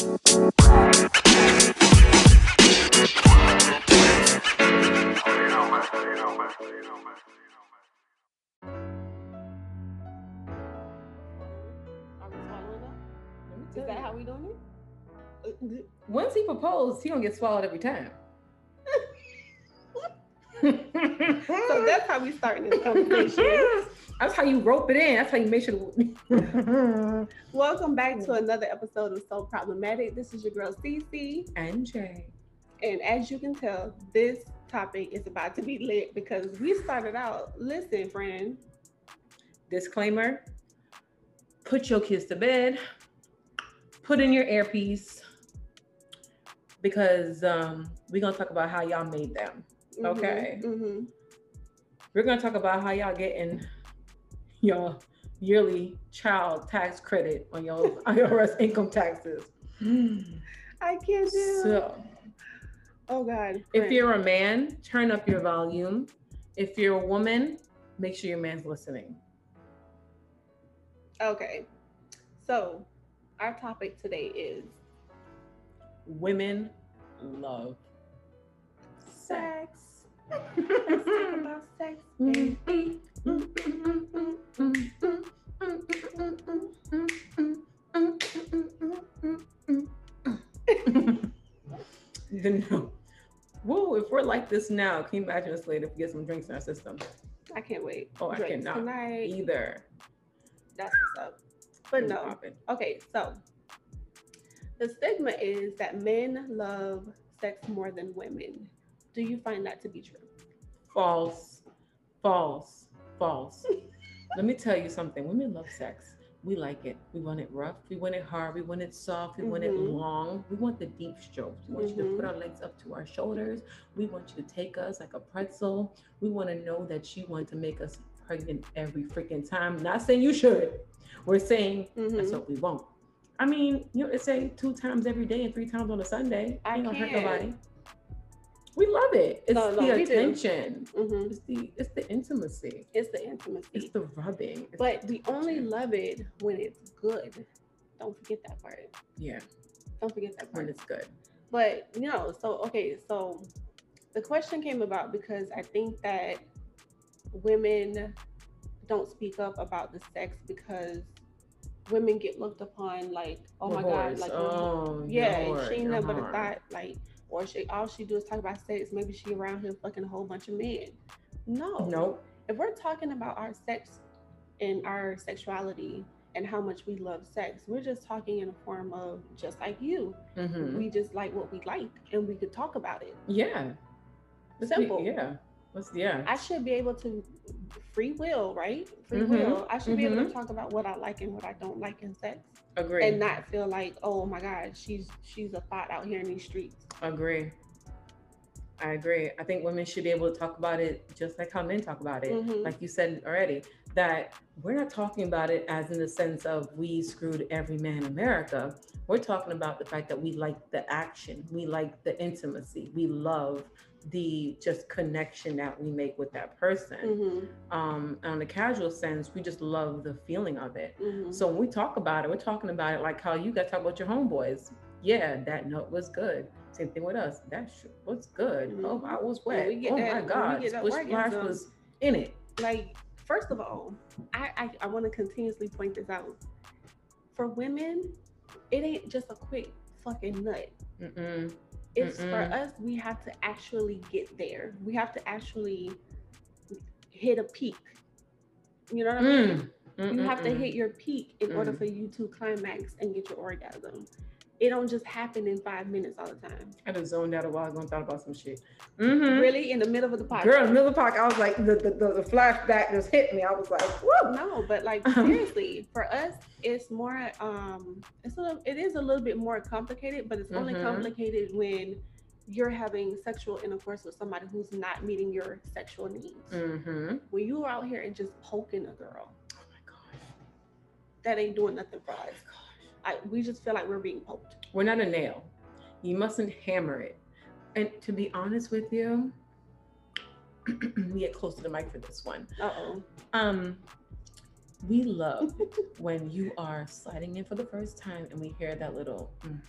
Is that how we doing it? Uh, once he proposed, he don't get swallowed every time. so that's how we start this conversation. That's how you rope it in. That's how you make sure. To welcome back to another episode of So Problematic. This is your girl Cece and Jay. And as you can tell, this topic is about to be lit because we started out. Listen, friend. Disclaimer: Put your kids to bed. Put in your earpiece because um, we're gonna talk about how y'all made them. Mm-hmm, okay. Mm-hmm. We're gonna talk about how y'all getting your yearly child tax credit on your IRS income taxes. I can't do. So, oh God. If you're a man, turn up your volume. If you're a woman, make sure your man's listening. Okay. So, our topic today is women love sex. Let's talk about sex, baby. then um, no. Whoa, if we're like this now, can you imagine us later if we get some drinks in our system? I can't wait. Oh, drinks I cannot tonight. either. That's what's up. But no. Okay, so the stigma is that men love sex more than women. Do you find that to be true? False. False. False. Let me tell you something. Women love sex. We like it. We want it rough. We want it hard. We want it soft. We mm-hmm. want it mm-hmm. long. We want the deep strokes. We want mm-hmm. you to put mm-hmm. our legs up to our shoulders. We want you to take us like a pretzel. We want to know that you want to make us pregnant every freaking time. Not saying you should. We're saying mm-hmm. that's what we want. I mean, you know, say two times every day and three times on a Sunday. I ain't gonna hurt nobody. We love it. It's no, no, the attention. Mm-hmm. It's the it's the intimacy. It's the intimacy. It's the rubbing. It's but the we only love it when it's good. Don't forget that part. Yeah. Don't forget that part. When it's good. But you know, so okay, so the question came about because I think that women don't speak up about the sex because women get looked upon like, oh my god, like oh, yeah, she ain't never thought like or she all she do is talk about sex. Maybe she around here fucking a whole bunch of men. No. Nope. If we're talking about our sex and our sexuality and how much we love sex, we're just talking in a form of just like you. Mm-hmm. We just like what we like and we could talk about it. Yeah. Simple. Yeah. What's yeah? I should be able to free will, right? Free mm-hmm. will. I should mm-hmm. be able to mm-hmm. talk about what I like and what I don't like in sex. Agree. And not feel like, oh my God, she's she's a thought out here in these streets. Agree. I agree. I think women should be able to talk about it just like how men talk about it. Mm-hmm. Like you said already, that we're not talking about it as in the sense of we screwed every man in America. We're talking about the fact that we like the action, we like the intimacy, we love the just connection that we make with that person. Mm-hmm. Um, on the casual sense, we just love the feeling of it. Mm-hmm. So when we talk about it, we're talking about it like how you guys talk about your homeboys. Yeah, that note was good. Same thing with us. That was good. Mm-hmm. Oh, I was wet. Oh that, my God, Splish Splash was in it. Like, first of all, I I, I want to continuously point this out. For women, it ain't just a quick fucking nut. Mm-mm it's Mm-mm. for us we have to actually get there we have to actually hit a peak you know what i mean mm. You have to hit your peak in mm. order for you to climax and get your orgasm it don't just happen in five minutes all the time. I just zoned out a while ago and thought about some shit. Mm-hmm. Really, in the middle of the podcast. Girl, in the middle of the podcast, I was like, the, the, the, the flashback just hit me. I was like, whoa. No, but like seriously, for us, it's more. Um, it's a little, it is a little bit more complicated, but it's only mm-hmm. complicated when you're having sexual intercourse with somebody who's not meeting your sexual needs. Mm-hmm. When you are out here and just poking a girl, oh my gosh, that ain't doing nothing for us. I, we just feel like we're being poked. We're not a nail. You mustn't hammer it. And to be honest with you, we get close to the mic for this one. oh. Um, we love when you are sliding in for the first time and we hear that little. Mm,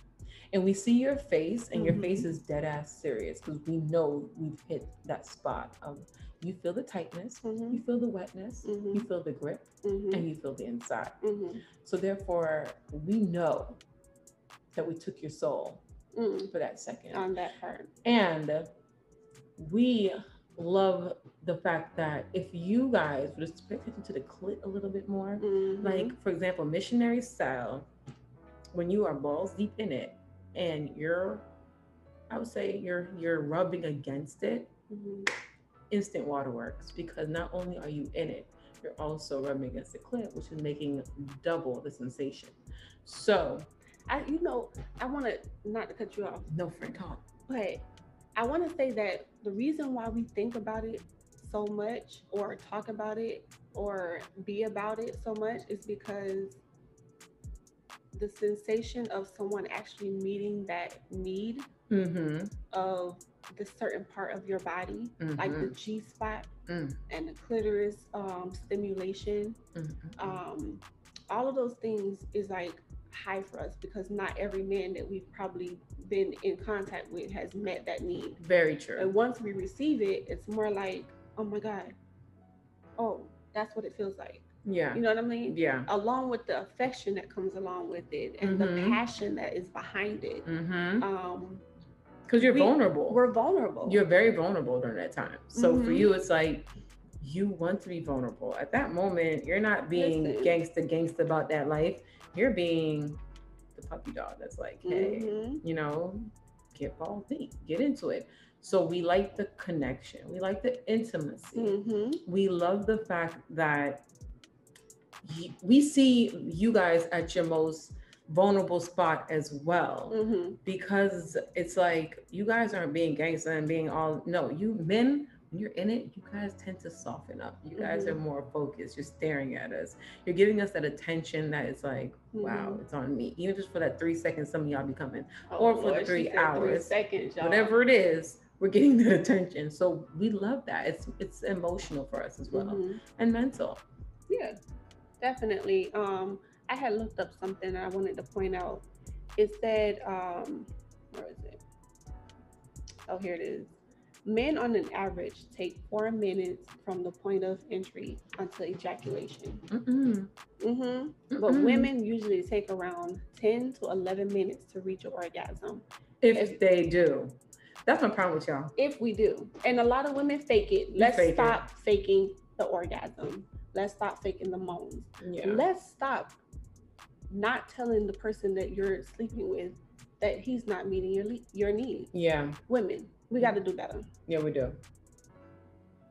and we see your face and mm-hmm. your face is dead ass serious because we know we've hit that spot of you feel the tightness, mm-hmm. you feel the wetness, mm-hmm. you feel the grip, mm-hmm. and you feel the inside. Mm-hmm. So therefore, we know that we took your soul mm. for that second on that part, and we love the fact that if you guys would just pay attention to the clit a little bit more, mm-hmm. like for example, missionary style, when you are balls deep in it and you're, I would say you're you're rubbing against it, mm-hmm. instant waterworks because not only are you in it, you're also rubbing against the clit, which is making double the sensation. So, I you know I want to not to cut you off. No, friend, talk. But I want to say that the reason why we think about it so much or talk about it or be about it so much is because the sensation of someone actually meeting that need mm-hmm. of the certain part of your body, mm-hmm. like the G spot mm. and the clitoris um, stimulation, mm-hmm. um, all of those things is like high for us because not every man that we've probably been in contact with has met that need. Very true. And once we receive it, it's more like, oh my God, oh, that's what it feels like. Yeah. You know what I mean? Yeah. Along with the affection that comes along with it and mm-hmm. the passion that is behind it. Mm-hmm. Um, because you're we, vulnerable. We're vulnerable. You're very vulnerable during that time. So mm-hmm. for you, it's like you want to be vulnerable. At that moment, you're not being Listen. gangsta gangsta about that life you're being the puppy dog that's like, hey, mm-hmm. you know, get balls deep, get into it. So we like the connection, we like the intimacy. Mm-hmm. We love the fact that we see you guys at your most vulnerable spot as well mm-hmm. because it's like you guys aren't being gangster and being all no you men when you're in it, you guys tend to soften up. You guys mm-hmm. are more focused. You're staring at us. You're giving us that attention that is like, wow, mm-hmm. it's on me. Even just for that three seconds, some of y'all be coming, oh, or for Lord, the three hours, three seconds, y'all. whatever it is, we're getting that attention. So we love that. It's it's emotional for us as well, mm-hmm. and mental. Yeah, definitely. Um, I had looked up something I wanted to point out. It said, um, where is it? Oh, here it is. Men on an average take four minutes from the point of entry until ejaculation. Mm-mm. Mm-hmm. But women usually take around 10 to 11 minutes to reach an orgasm. If, if they do. That's my problem with y'all. If we do. And a lot of women fake it. Let's fake stop it. faking the orgasm. Let's stop faking the moans. Yeah. Let's stop not telling the person that you're sleeping with that he's not meeting your your needs. Yeah. Women, we got to do better. Yeah, we do.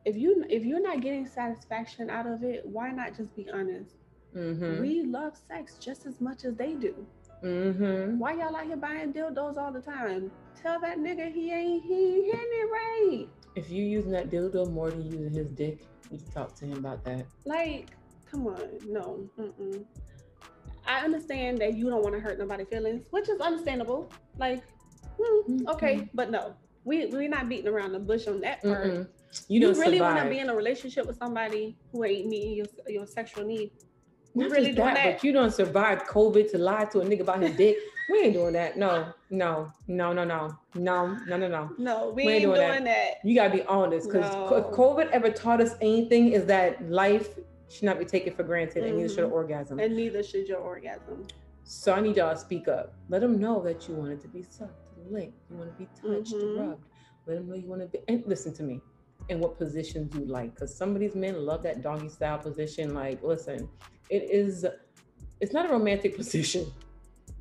If you if you're not getting satisfaction out of it, why not just be honest? Mm-hmm. We love sex just as much as they do. Mm-hmm. Why y'all out here buying dildos all the time? Tell that nigga he ain't he ain't hitting it right. If you using that dildo more than using his dick, you can talk to him about that. Like, come on, no. Mm-mm. I understand that you don't want to hurt nobody's feelings, which is understandable. Like, hmm, okay, mm-hmm. but no, we we're not beating around the bush on that part. Mm-mm. You, you really want to be in a relationship with somebody who ain't meeting your your sexual need. We Not really doing that, that, but you don't survive COVID to lie to a nigga about his dick. we ain't doing that. No, no, no, no, no, no, no, no, no. No, we, we ain't, doing, doing that. that. You gotta be honest, because no. if COVID ever taught us anything, is that life should not be taken for granted, mm-hmm. and neither should mm-hmm. orgasm. And neither should your orgasm. So I need y'all to speak up. Let them know that you wanted to be sucked licked, you want to be touched, mm-hmm. rubbed. Let them know you want to be. And listen to me. And what positions you like, because some of these men love that doggy style position. Like, listen, it is. It's not a romantic position.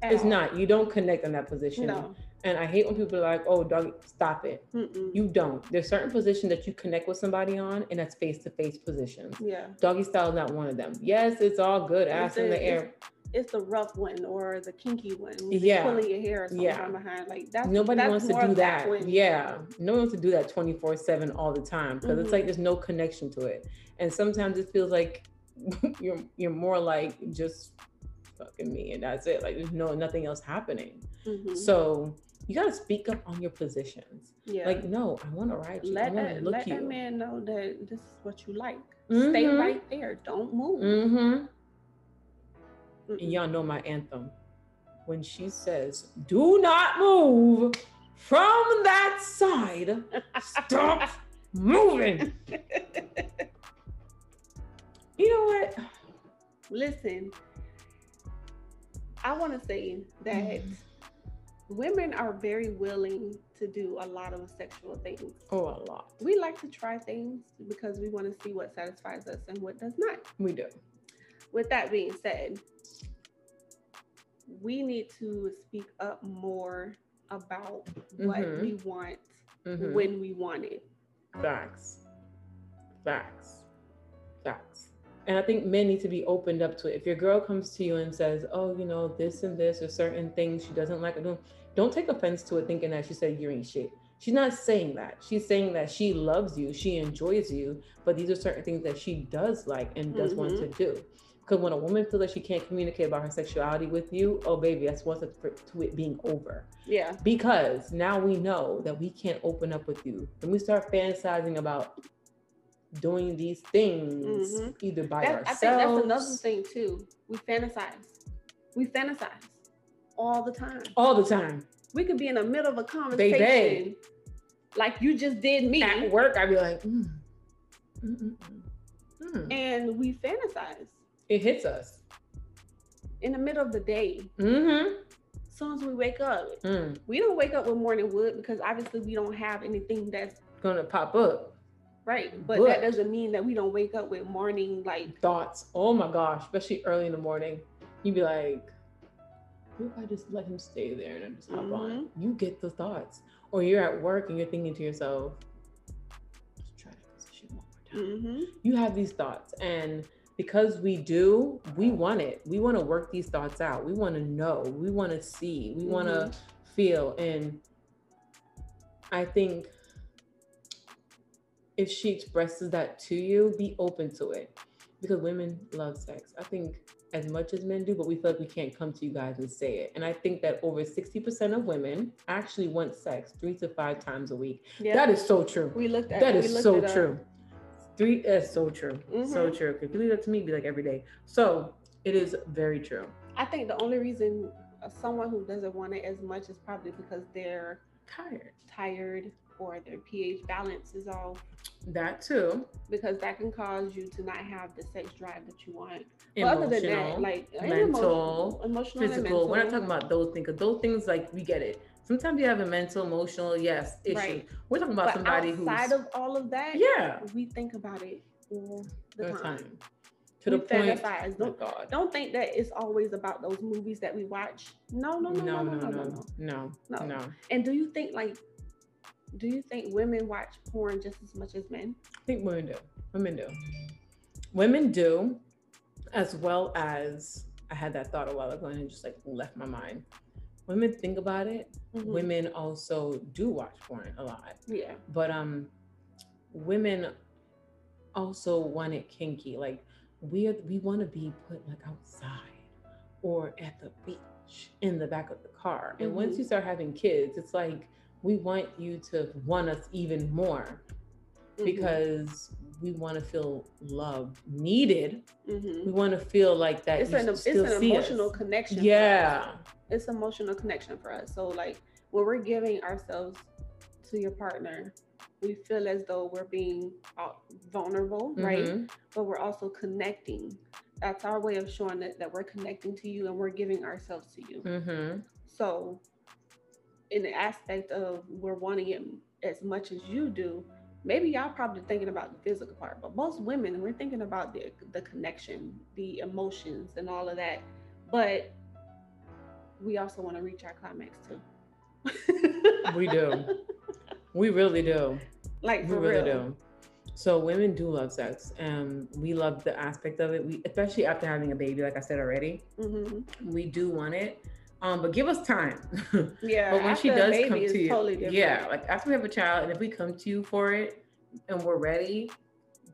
At it's all. not. You don't connect in that position. No. And I hate when people are like, "Oh, dog, stop it." Mm-mm. You don't. There's certain positions that you connect with somebody on, and that's face to face positions. Yeah. Doggy style is not one of them. Yes, it's all good, ass in the air it's the rough one or the kinky one. Yeah. Pulling your hair or something yeah. behind. Like that's nobody that's wants to do that. that yeah. No one wants to do that 24 7 all the time because mm-hmm. it's like there's no connection to it. And sometimes it feels like you're you're more like just fucking me and that's it. Like there's no nothing else happening. Mm-hmm. So you gotta speak up on your positions. Yeah. Like, no, I want to ride you. Let, that, let you. that man know that this is what you like. Mm-hmm. Stay right there. Don't move. Mm-hmm and y'all know my anthem. when she says, "Do not move from that side. Stop moving." Listen, I want to say that mm. women are very willing to do a lot of sexual things. Oh, a lot. We like to try things because we want to see what satisfies us and what does not. We do. With that being said, we need to speak up more about what mm-hmm. we want mm-hmm. when we want it. Facts. Facts. Facts. And I think men need to be opened up to it. If your girl comes to you and says, "Oh, you know, this and this or certain things she doesn't like," don't don't take offense to it, thinking that she said you ain't shit. She's not saying that. She's saying that she loves you, she enjoys you, but these are certain things that she does like and does mm-hmm. want to do. Because when a woman feels like she can't communicate about her sexuality with you, oh baby, that's what's to it being over. Yeah. Because now we know that we can't open up with you. When we start fantasizing about doing these things mm-hmm. either by that, ourselves. I think that's another thing too. We fantasize. We fantasize all the time. All the time. We could be in the middle of a conversation, Baby. like you just did me at work. I'd be like, mm. Mm. and we fantasize. It hits us in the middle of the day. Mm-hmm. As soon as we wake up, mm. we don't wake up with morning wood because obviously we don't have anything that's gonna pop up. Right, but, but that doesn't mean that we don't wake up with morning like thoughts. Oh my gosh, especially early in the morning, you'd be like, "What if I just let him stay there and I just hop mm-hmm. on?" You get the thoughts, or you're at work and you're thinking to yourself, "Let's try to position one more time." Mm-hmm. You have these thoughts, and because we do, we want it. We want to work these thoughts out. We want to know. We want to see. We want to mm-hmm. feel. And I think if she expresses that to you, be open to it because women love sex. I think as much as men do, but we feel like we can't come to you guys and say it. And I think that over 60% of women actually want sex three to five times a week. Yeah. That is so true. We looked at that is so true. Three is so true. Mm-hmm. So true. If you leave that to me, be like every day. So it is very true. I think the only reason someone who doesn't want it as much is probably because they're tired. Tired or their pH balance is off. That too. Because that can cause you to not have the sex drive that you want. Emotional, other than that, like mental, emotional, physical. Mental. We're not talking about those things those things like we get it. Sometimes you have a mental, emotional, yes, issue. Right. We're talking about but somebody who's outside of all of that. Yeah, we think about it all the time. time. To we the point. Oh don't, God. don't think that it's always about those movies that we watch. No, no, no, no, no, no, no, no, no, no. no. And do you think like, do you think women watch porn just as much as men? I think women do. Women do. Women do, as well as I had that thought a while ago and it just like left my mind women think about it, mm-hmm. women also do watch porn a lot. Yeah. But um women also want it kinky. Like we are, we want to be put like outside or at the beach in the back of the car. And mm-hmm. once you start having kids, it's like we want you to want us even more mm-hmm. because we want to feel loved, needed. Mm-hmm. We want to feel like that. It's an, it's an emotional us. connection. Yeah it's an emotional connection for us. So like when we're giving ourselves to your partner, we feel as though we're being uh, vulnerable, mm-hmm. right? But we're also connecting. That's our way of showing that, that we're connecting to you and we're giving ourselves to you. Mm-hmm. So, in the aspect of we're wanting it as much as you do, maybe y'all probably thinking about the physical part, but most women, we're thinking about the, the connection, the emotions, and all of that. But we also want to reach our climax too. we do. We really do. Like we really real. do. So women do love sex, and we love the aspect of it. We, especially after having a baby, like I said already, mm-hmm. we do want it. Um, but give us time. Yeah. but when she does come to you, totally yeah, like after we have a child, and if we come to you for it, and we're ready,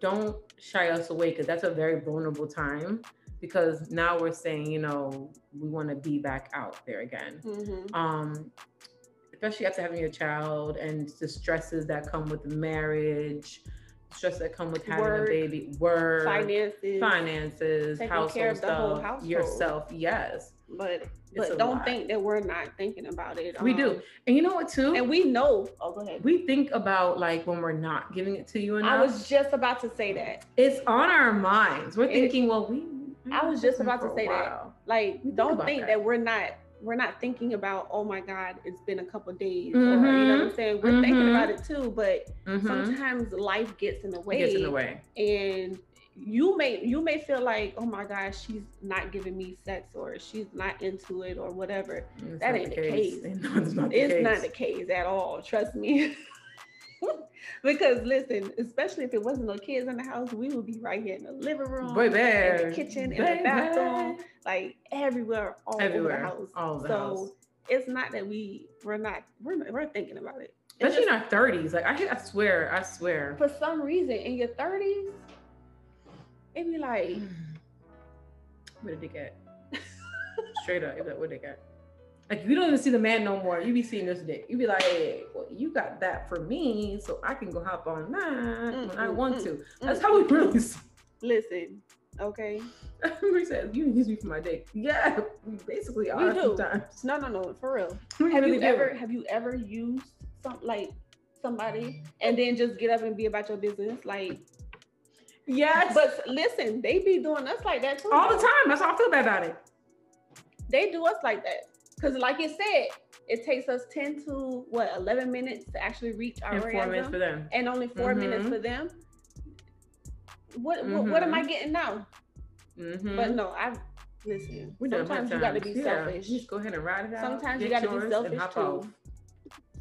don't shy us away because that's a very vulnerable time because now we're saying, you know, we want to be back out there again. Mm-hmm. Um, especially after having a child and the stresses that come with marriage, stress that come with having work, a baby, work, finances, finances, household stuff, yourself. Yes, but but don't lot. think that we're not thinking about it. We um, do, and you know what too? And we know. Oh, go ahead. We think about like when we're not giving it to you enough. I was just about to say that. It's on our minds. We're it, thinking, well, we. I was just about to say that. Like, don't think, think that. that we're not we're not thinking about oh my god it's been a couple days mm-hmm. or you know what i'm mm-hmm. saying we're mm-hmm. thinking about it too but mm-hmm. sometimes life gets in the way it gets in the way and you may you may feel like oh my gosh she's not giving me sex or she's not into it or whatever mm, it's that ain't the case, case. No, it's, not, the it's case. not the case at all trust me because listen, especially if it wasn't no kids in the house, we would be right here in the living room, in the kitchen, in the bathroom, like everywhere, all everywhere, over the house. All the so house. it's not that we we're not we're we're thinking about it. Especially just, in our thirties, like I I swear, I swear. For some reason, in your thirties, it'd be like, where did they get? Straight up, like, where they get? Like you don't even see the man no more. You be seeing this dick. You be like, hey, well, you got that for me, so I can go hop on that mm, when I want mm, to. That's mm, how we really see. Listen, okay. he says you use me for my dick. Yeah, basically we do. Sometimes. No, no, no, for real. We have really you do. ever have you ever used some like somebody and then just get up and be about your business? Like Yes. But listen, they be doing us like that too. All the time. That's how I feel bad about it. They do us like that. Because, like you said, it takes us 10 to what 11 minutes to actually reach our and four orgasm, minutes for them and only 4 mm-hmm. minutes for them what, mm-hmm. what, what am i mm-hmm. getting now mm-hmm. but no i listen we sometimes you got to be yeah. selfish just go ahead and ride it out sometimes you got to be selfish too off.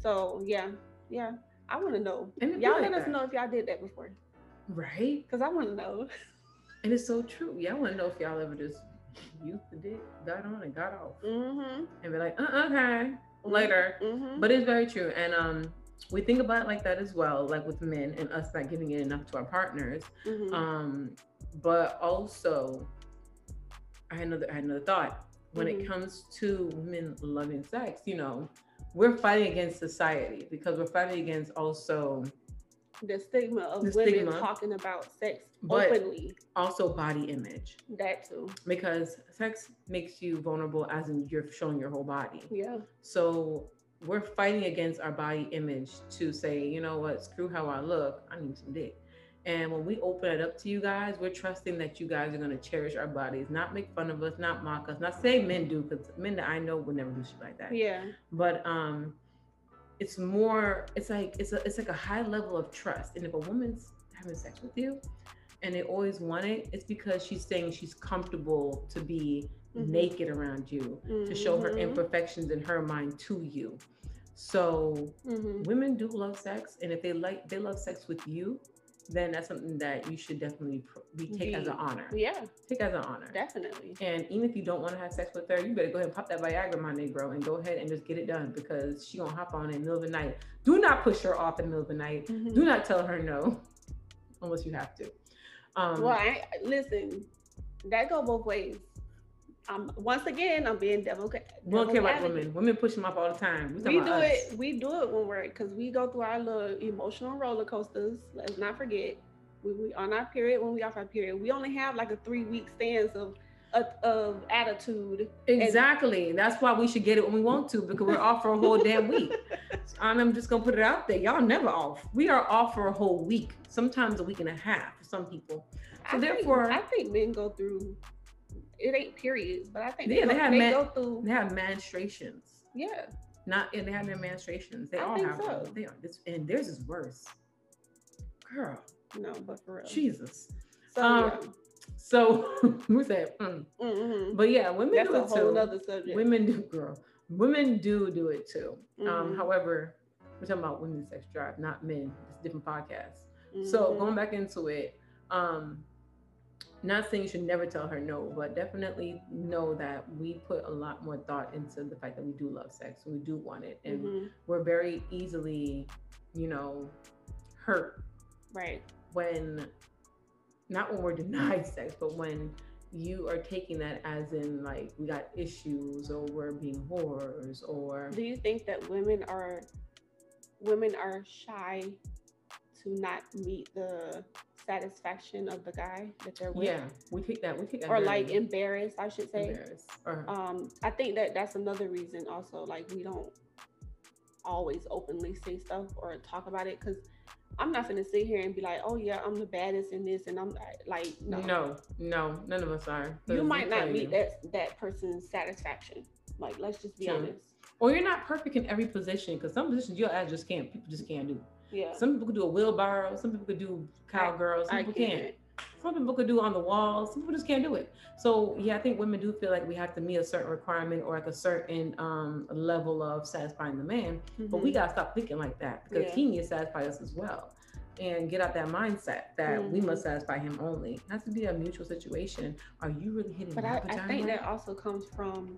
so yeah yeah i want to know y'all let us know if y'all did that before right because i want to know and it's so true yeah i want to know if y'all ever just used the dick, got on and got off, mm-hmm. and be like, uh, okay, later. Mm-hmm. But it's very true, and um, we think about it like that as well, like with men and us not giving it enough to our partners. Mm-hmm. Um, but also, I had another, I had another thought. When it mm-hmm. comes to women loving sex, you know, we're fighting against society because we're fighting against also the stigma of the women stigma, talking about sex openly. Also body image. That too. Because sex makes you vulnerable as in you're showing your whole body. Yeah. So we're fighting against our body image to say, you know what, screw how I look, I need some dick. And when we open it up to you guys, we're trusting that you guys are going to cherish our bodies, not make fun of us, not mock us, not say men do, because men that I know would never do shit like that. Yeah. But um, it's more it's like it's a it's like a high level of trust and if a woman's having sex with you and they always want it it's because she's saying she's comfortable to be mm-hmm. naked around you mm-hmm. to show her mm-hmm. imperfections in her mind to you so mm-hmm. women do love sex and if they like they love sex with you then that's something that you should definitely be take as an honor. Yeah, take as an honor. Definitely. And even if you don't want to have sex with her, you better go ahead and pop that Viagra, my Negro, and go ahead and just get it done because she gonna hop on in the middle of the night. Do not push her off in the middle of the night. Mm-hmm. Do not tell her no, unless you have to. Um, well, I, listen, that go both ways. Um, once again, I'm being devil. devil we don't care about women. Women push them off all the time. We, we do us. it. We do it when we're because we go through our little emotional roller coasters. Let's not forget. We, we on our period when we off our period. We only have like a three week stance of of attitude. Exactly. And That's why we should get it when we want to because we're off for a whole damn week. And I'm just gonna put it out there. Y'all never off. We are off for a whole week, sometimes a week and a half for some people. So I therefore, think, I think men go through it ain't periods, but I think yeah, they, they, have they man, go through they have menstruations. Yeah. Not and they have their menstruations. They I all have so. They are this and theirs is worse. Girl. No, but for real. Jesus. So um, yeah. So we said, mm. mm-hmm. but yeah, women That's do it too. Other subject. Women do, girl. Women do do it too. Um, mm-hmm. Um, however, we're talking about women's sex drive, not men. It's different podcast. Mm-hmm. So going back into it, um, not saying you should never tell her no, but definitely know that we put a lot more thought into the fact that we do love sex and we do want it. And mm-hmm. we're very easily, you know, hurt. Right. When, not when we're denied sex, but when you are taking that as in like we got issues or we're being whores or. Do you think that women are, women are shy to not meet the satisfaction of the guy that they're with. Yeah, we take that. We take that. Or like embarrassed, I should say. Embarrassed. Or, um, I think that that's another reason also. Like we don't always openly say stuff or talk about it because I'm not gonna sit here and be like, oh yeah, I'm the baddest in this, and I'm like, no, no, no, none of us are. You might not meet you. that that person's satisfaction. Like, let's just be True. honest. Or you're not perfect in every position because some positions you just can't. People just can't do. Yeah. Some people could do a wheelbarrow. Some people could do cowgirl. Some I, people I can't. can't. Some people could do on the wall. Some people just can't do it. So yeah, I think women do feel like we have to meet a certain requirement or like a certain um, level of satisfying the man. Mm-hmm. But we mm-hmm. gotta stop thinking like that because yeah. he needs to satisfy us as well. And get out that mindset that mm-hmm. we must satisfy him only. It has to be a mutual situation. Are you really hitting? But I, I think that also comes from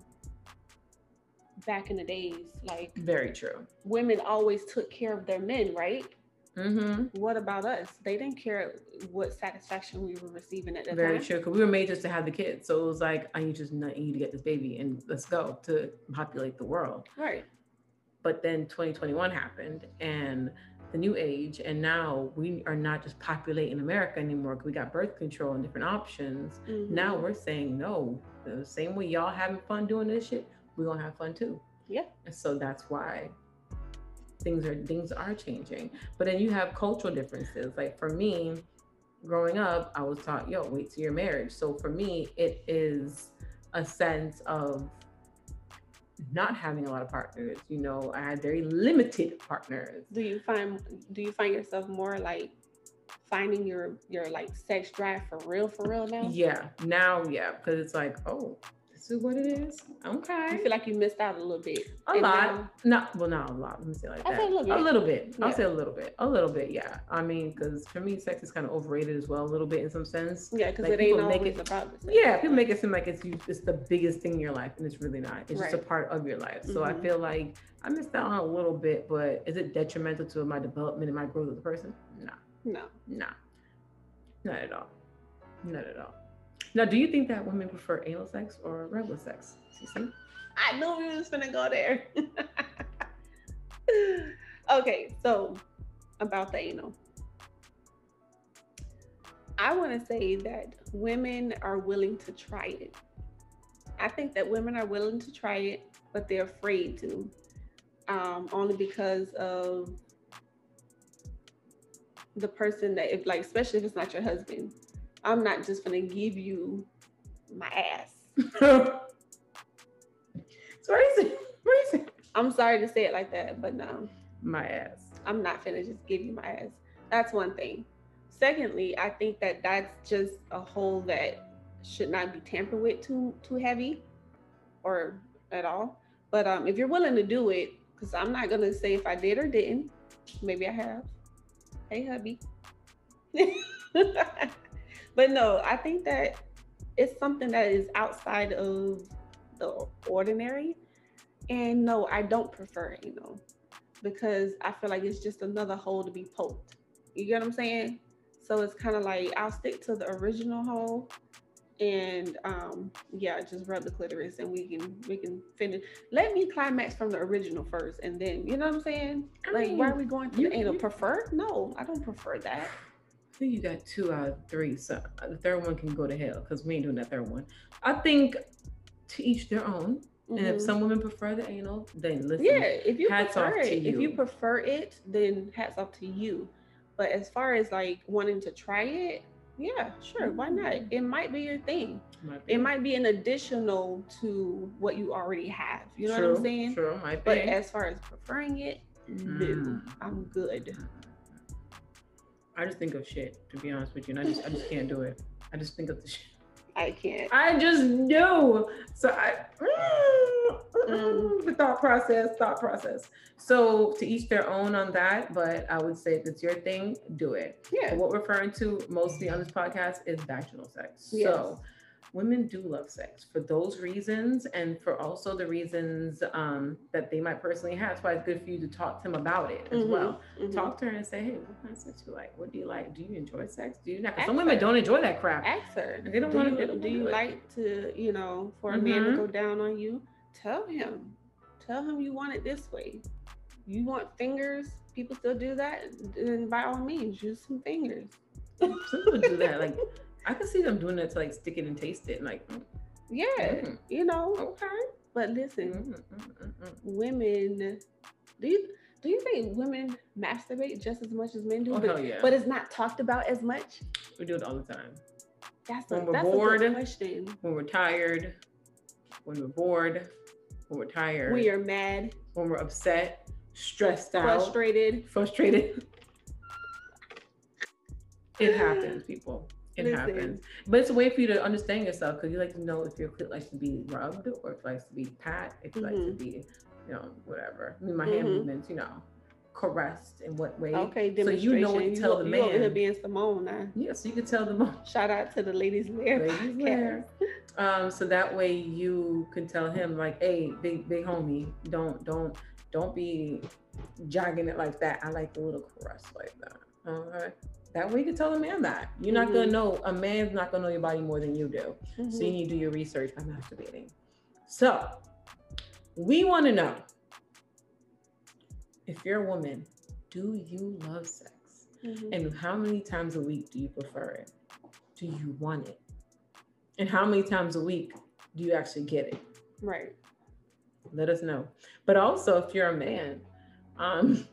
back in the days. Like very true. Women always took care of their men, right? Mm-hmm. What about us? They didn't care what satisfaction we were receiving at that Very time. true, because we were made just to have the kids. So it was like, I need just not need to get this baby and let's go to populate the world. Right. But then 2021 happened and the new age, and now we are not just populating America anymore. We got birth control and different options. Mm-hmm. Now we're saying no. The same way y'all having fun doing this shit, we're gonna have fun too. Yeah. And so that's why things are things are changing. But then you have cultural differences. Like for me, growing up, I was taught, yo, wait till your marriage. So for me, it is a sense of not having a lot of partners. You know, I had very limited partners. Do you find do you find yourself more like finding your your like sex drive for real for real now? Yeah, now yeah, because it's like, oh, this is what it is. Okay. I feel like you missed out a little bit. A and lot. Now, no, well, not a lot. Let me say like I'll that. Say a little bit. A little bit. Yeah. I'll say a little bit. A little bit. Yeah. I mean, because for me, sex is kind of overrated as well, a little bit in some sense. Yeah, because like, it ain't always it, about sex. Yeah, people make it seem like it's it's the biggest thing in your life, and it's really not. It's right. just a part of your life. So mm-hmm. I feel like I missed out on a little bit, but is it detrimental to my development and my growth as a person? No. No. No. Not at all. Not at all. Now, do you think that women prefer anal sex or regular sex? I knew we was gonna go there. okay, so about the anal. I want to say that women are willing to try it. I think that women are willing to try it, but they're afraid to, um, only because of the person that, if like, especially if it's not your husband, I'm not just gonna give you my ass. Crazy. Crazy. I'm sorry to say it like that, but no. My ass. I'm not gonna just give you my ass. That's one thing. Secondly, I think that that's just a hole that should not be tampered with too too heavy or at all. But um, if you're willing to do it, because I'm not gonna say if I did or didn't. Maybe I have. Hey, hubby. but no, I think that it's something that is outside of the ordinary. And no, I don't prefer anal because I feel like it's just another hole to be poked. You get what I'm saying? So it's kind of like I'll stick to the original hole and um yeah just rub the clitoris and we can we can finish let me climax from the original first and then you know what i'm saying I like mean, why are we going to you, the anal you, prefer no i don't prefer that think you got two out of three. So the third one can go to hell because we ain't doing that third one. I think to each their own. Mm-hmm. And if mm-hmm. some women prefer the anal, then listen. Yeah, if you prefer it, you. if you prefer it, then hats off to you. But as far as like wanting to try it, yeah, sure, why not? Mm-hmm. It might be your thing. Might it might be an additional to what you already have. You know true, what I'm saying? True, might be. But as far as preferring it, no, mm. I'm good. I just think of shit, to be honest with you, and I just I just can't do it. I just think of the shit. I can't. I just know. So I mm. the thought process, thought process. So to each their own on that, but I would say if it's your thing, do it. Yeah. But what we're referring to mostly on this podcast is vaginal sex. Yes. So women do love sex for those reasons and for also the reasons um, that they might personally have. That's why it's good for you to talk to them about it as mm-hmm, well. Mm-hmm. Talk to her and say, hey, what kind of sex do you like? What do you like? Do you enjoy sex? Do you not? Some women don't enjoy that crap. Ask her. They don't want to. Do, do you like to, you know, for a mm-hmm. man to mm-hmm. go down on you? Tell him. Tell him you want it this way. you want fingers, people still do that. Then by all means, use some fingers. Some people do that. Like I can see them doing that to like stick it and taste it. Like mm. yeah, mm. you know. Okay. But listen, mm, mm, mm, women, do you do you think women masturbate just as much as men do? Oh, but, yeah. but it's not talked about as much. We do it all the time. That's a, when we're that's bored, a question. When we're tired, when we're bored, when we're tired, when you're mad, when we're upset, stressed out, frustrated, frustrated. it happens, people. It Listen. happens. But it's a way for you to understand yourself because you like to know if your clit likes to be rubbed or if it likes to be pat, if it mm-hmm. likes to mm-hmm. be, you know, whatever. I mean, my mm-hmm. hand movements, you know, caressed in what way. Okay, so you know what to tell you, the man. You over being Simone now. Yeah, so you can tell them. Shout out to the ladies there. Ladies there. Um, so that way you can tell him like, hey, big big homie, don't don't don't be jogging it like that. I like a little caress like that. All right. That way you can tell a man that. You're not mm-hmm. gonna know a man's not gonna know your body more than you do. Mm-hmm. So you need to do your research by masturbating. So we want to know if you're a woman, do you love sex? Mm-hmm. And how many times a week do you prefer it? Do you want it? And how many times a week do you actually get it? Right. Let us know. But also, if you're a man, um,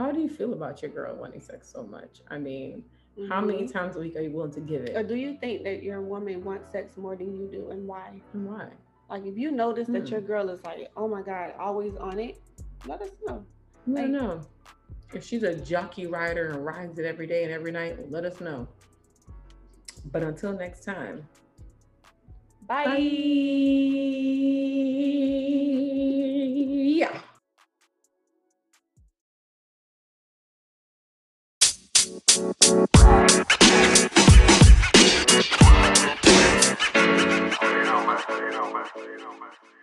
how do you feel about your girl wanting sex so much? I mean, mm-hmm. how many mm-hmm. times a week are you willing to give it? Or do you think that your woman wants sex more than you do, and why? And why? Like, if you notice that your hmm. girl is like, oh my god, always on it, let us know. Let like, know. If she's a jockey rider and rides it every day and every night, let us know. But until next time. Bye. Bye. You don't you.